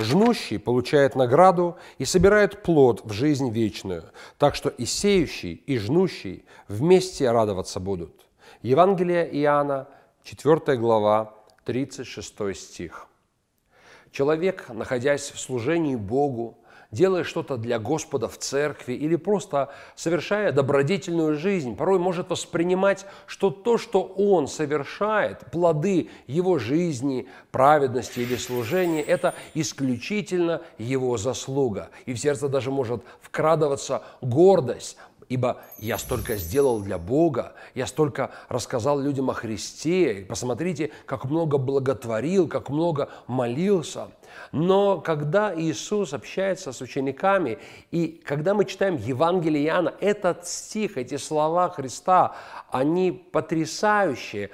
Жнущий получает награду и собирает плод в жизнь вечную, так что и сеющий, и жнущий вместе радоваться будут. Евангелие Иоанна, 4 глава, 36 стих. Человек, находясь в служении Богу, делая что-то для Господа в церкви или просто совершая добродетельную жизнь, порой может воспринимать, что то, что он совершает, плоды его жизни, праведности или служения, это исключительно его заслуга. И в сердце даже может вкрадываться гордость, ибо я столько сделал для Бога, я столько рассказал людям о Христе, посмотрите, как много благотворил, как много молился. Но когда Иисус общается с учениками, и когда мы читаем Евангелие Иоанна, этот стих, эти слова Христа, они потрясающие,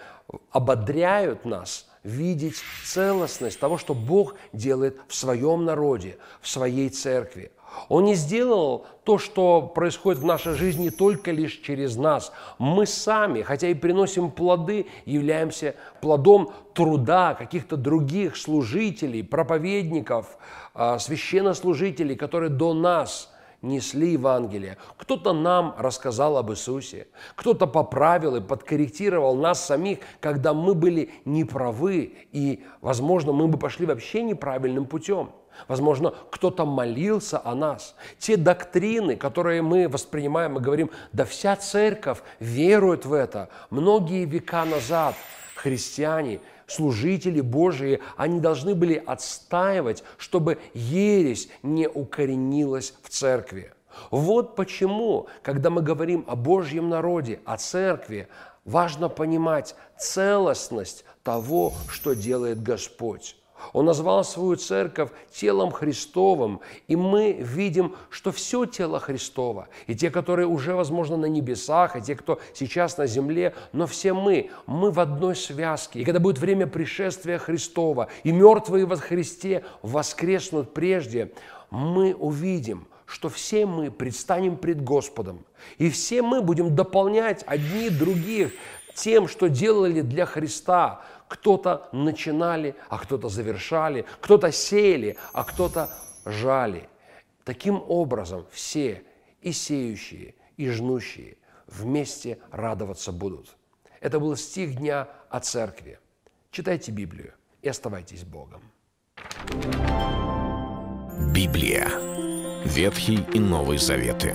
ободряют нас видеть целостность того, что Бог делает в своем народе, в своей церкви. Он не сделал то, что происходит в нашей жизни только лишь через нас. Мы сами, хотя и приносим плоды, являемся плодом труда каких-то других служителей, проповедников, а, священнослужителей, которые до нас несли Евангелие. Кто-то нам рассказал об Иисусе, кто-то поправил и подкорректировал нас самих, когда мы были неправы, и, возможно, мы бы пошли вообще неправильным путем. Возможно, кто-то молился о нас. Те доктрины, которые мы воспринимаем и говорим, да вся церковь верует в это. Многие века назад христиане, служители Божии, они должны были отстаивать, чтобы ересь не укоренилась в церкви. Вот почему, когда мы говорим о Божьем народе, о церкви, важно понимать целостность того, что делает Господь. Он назвал свою церковь телом Христовым, и мы видим, что все тело Христово, и те, которые уже, возможно, на небесах, и те, кто сейчас на земле, но все мы, мы в одной связке. И когда будет время пришествия Христова, и мертвые во Христе воскреснут прежде, мы увидим, что все мы предстанем пред Господом, и все мы будем дополнять одни других тем, что делали для Христа. Кто-то начинали, а кто-то завершали, кто-то сеяли, а кто-то жали. Таким образом все и сеющие, и жнущие вместе радоваться будут. Это был стих дня о церкви. Читайте Библию и оставайтесь Богом. Библия. Ветхий и Новый Заветы.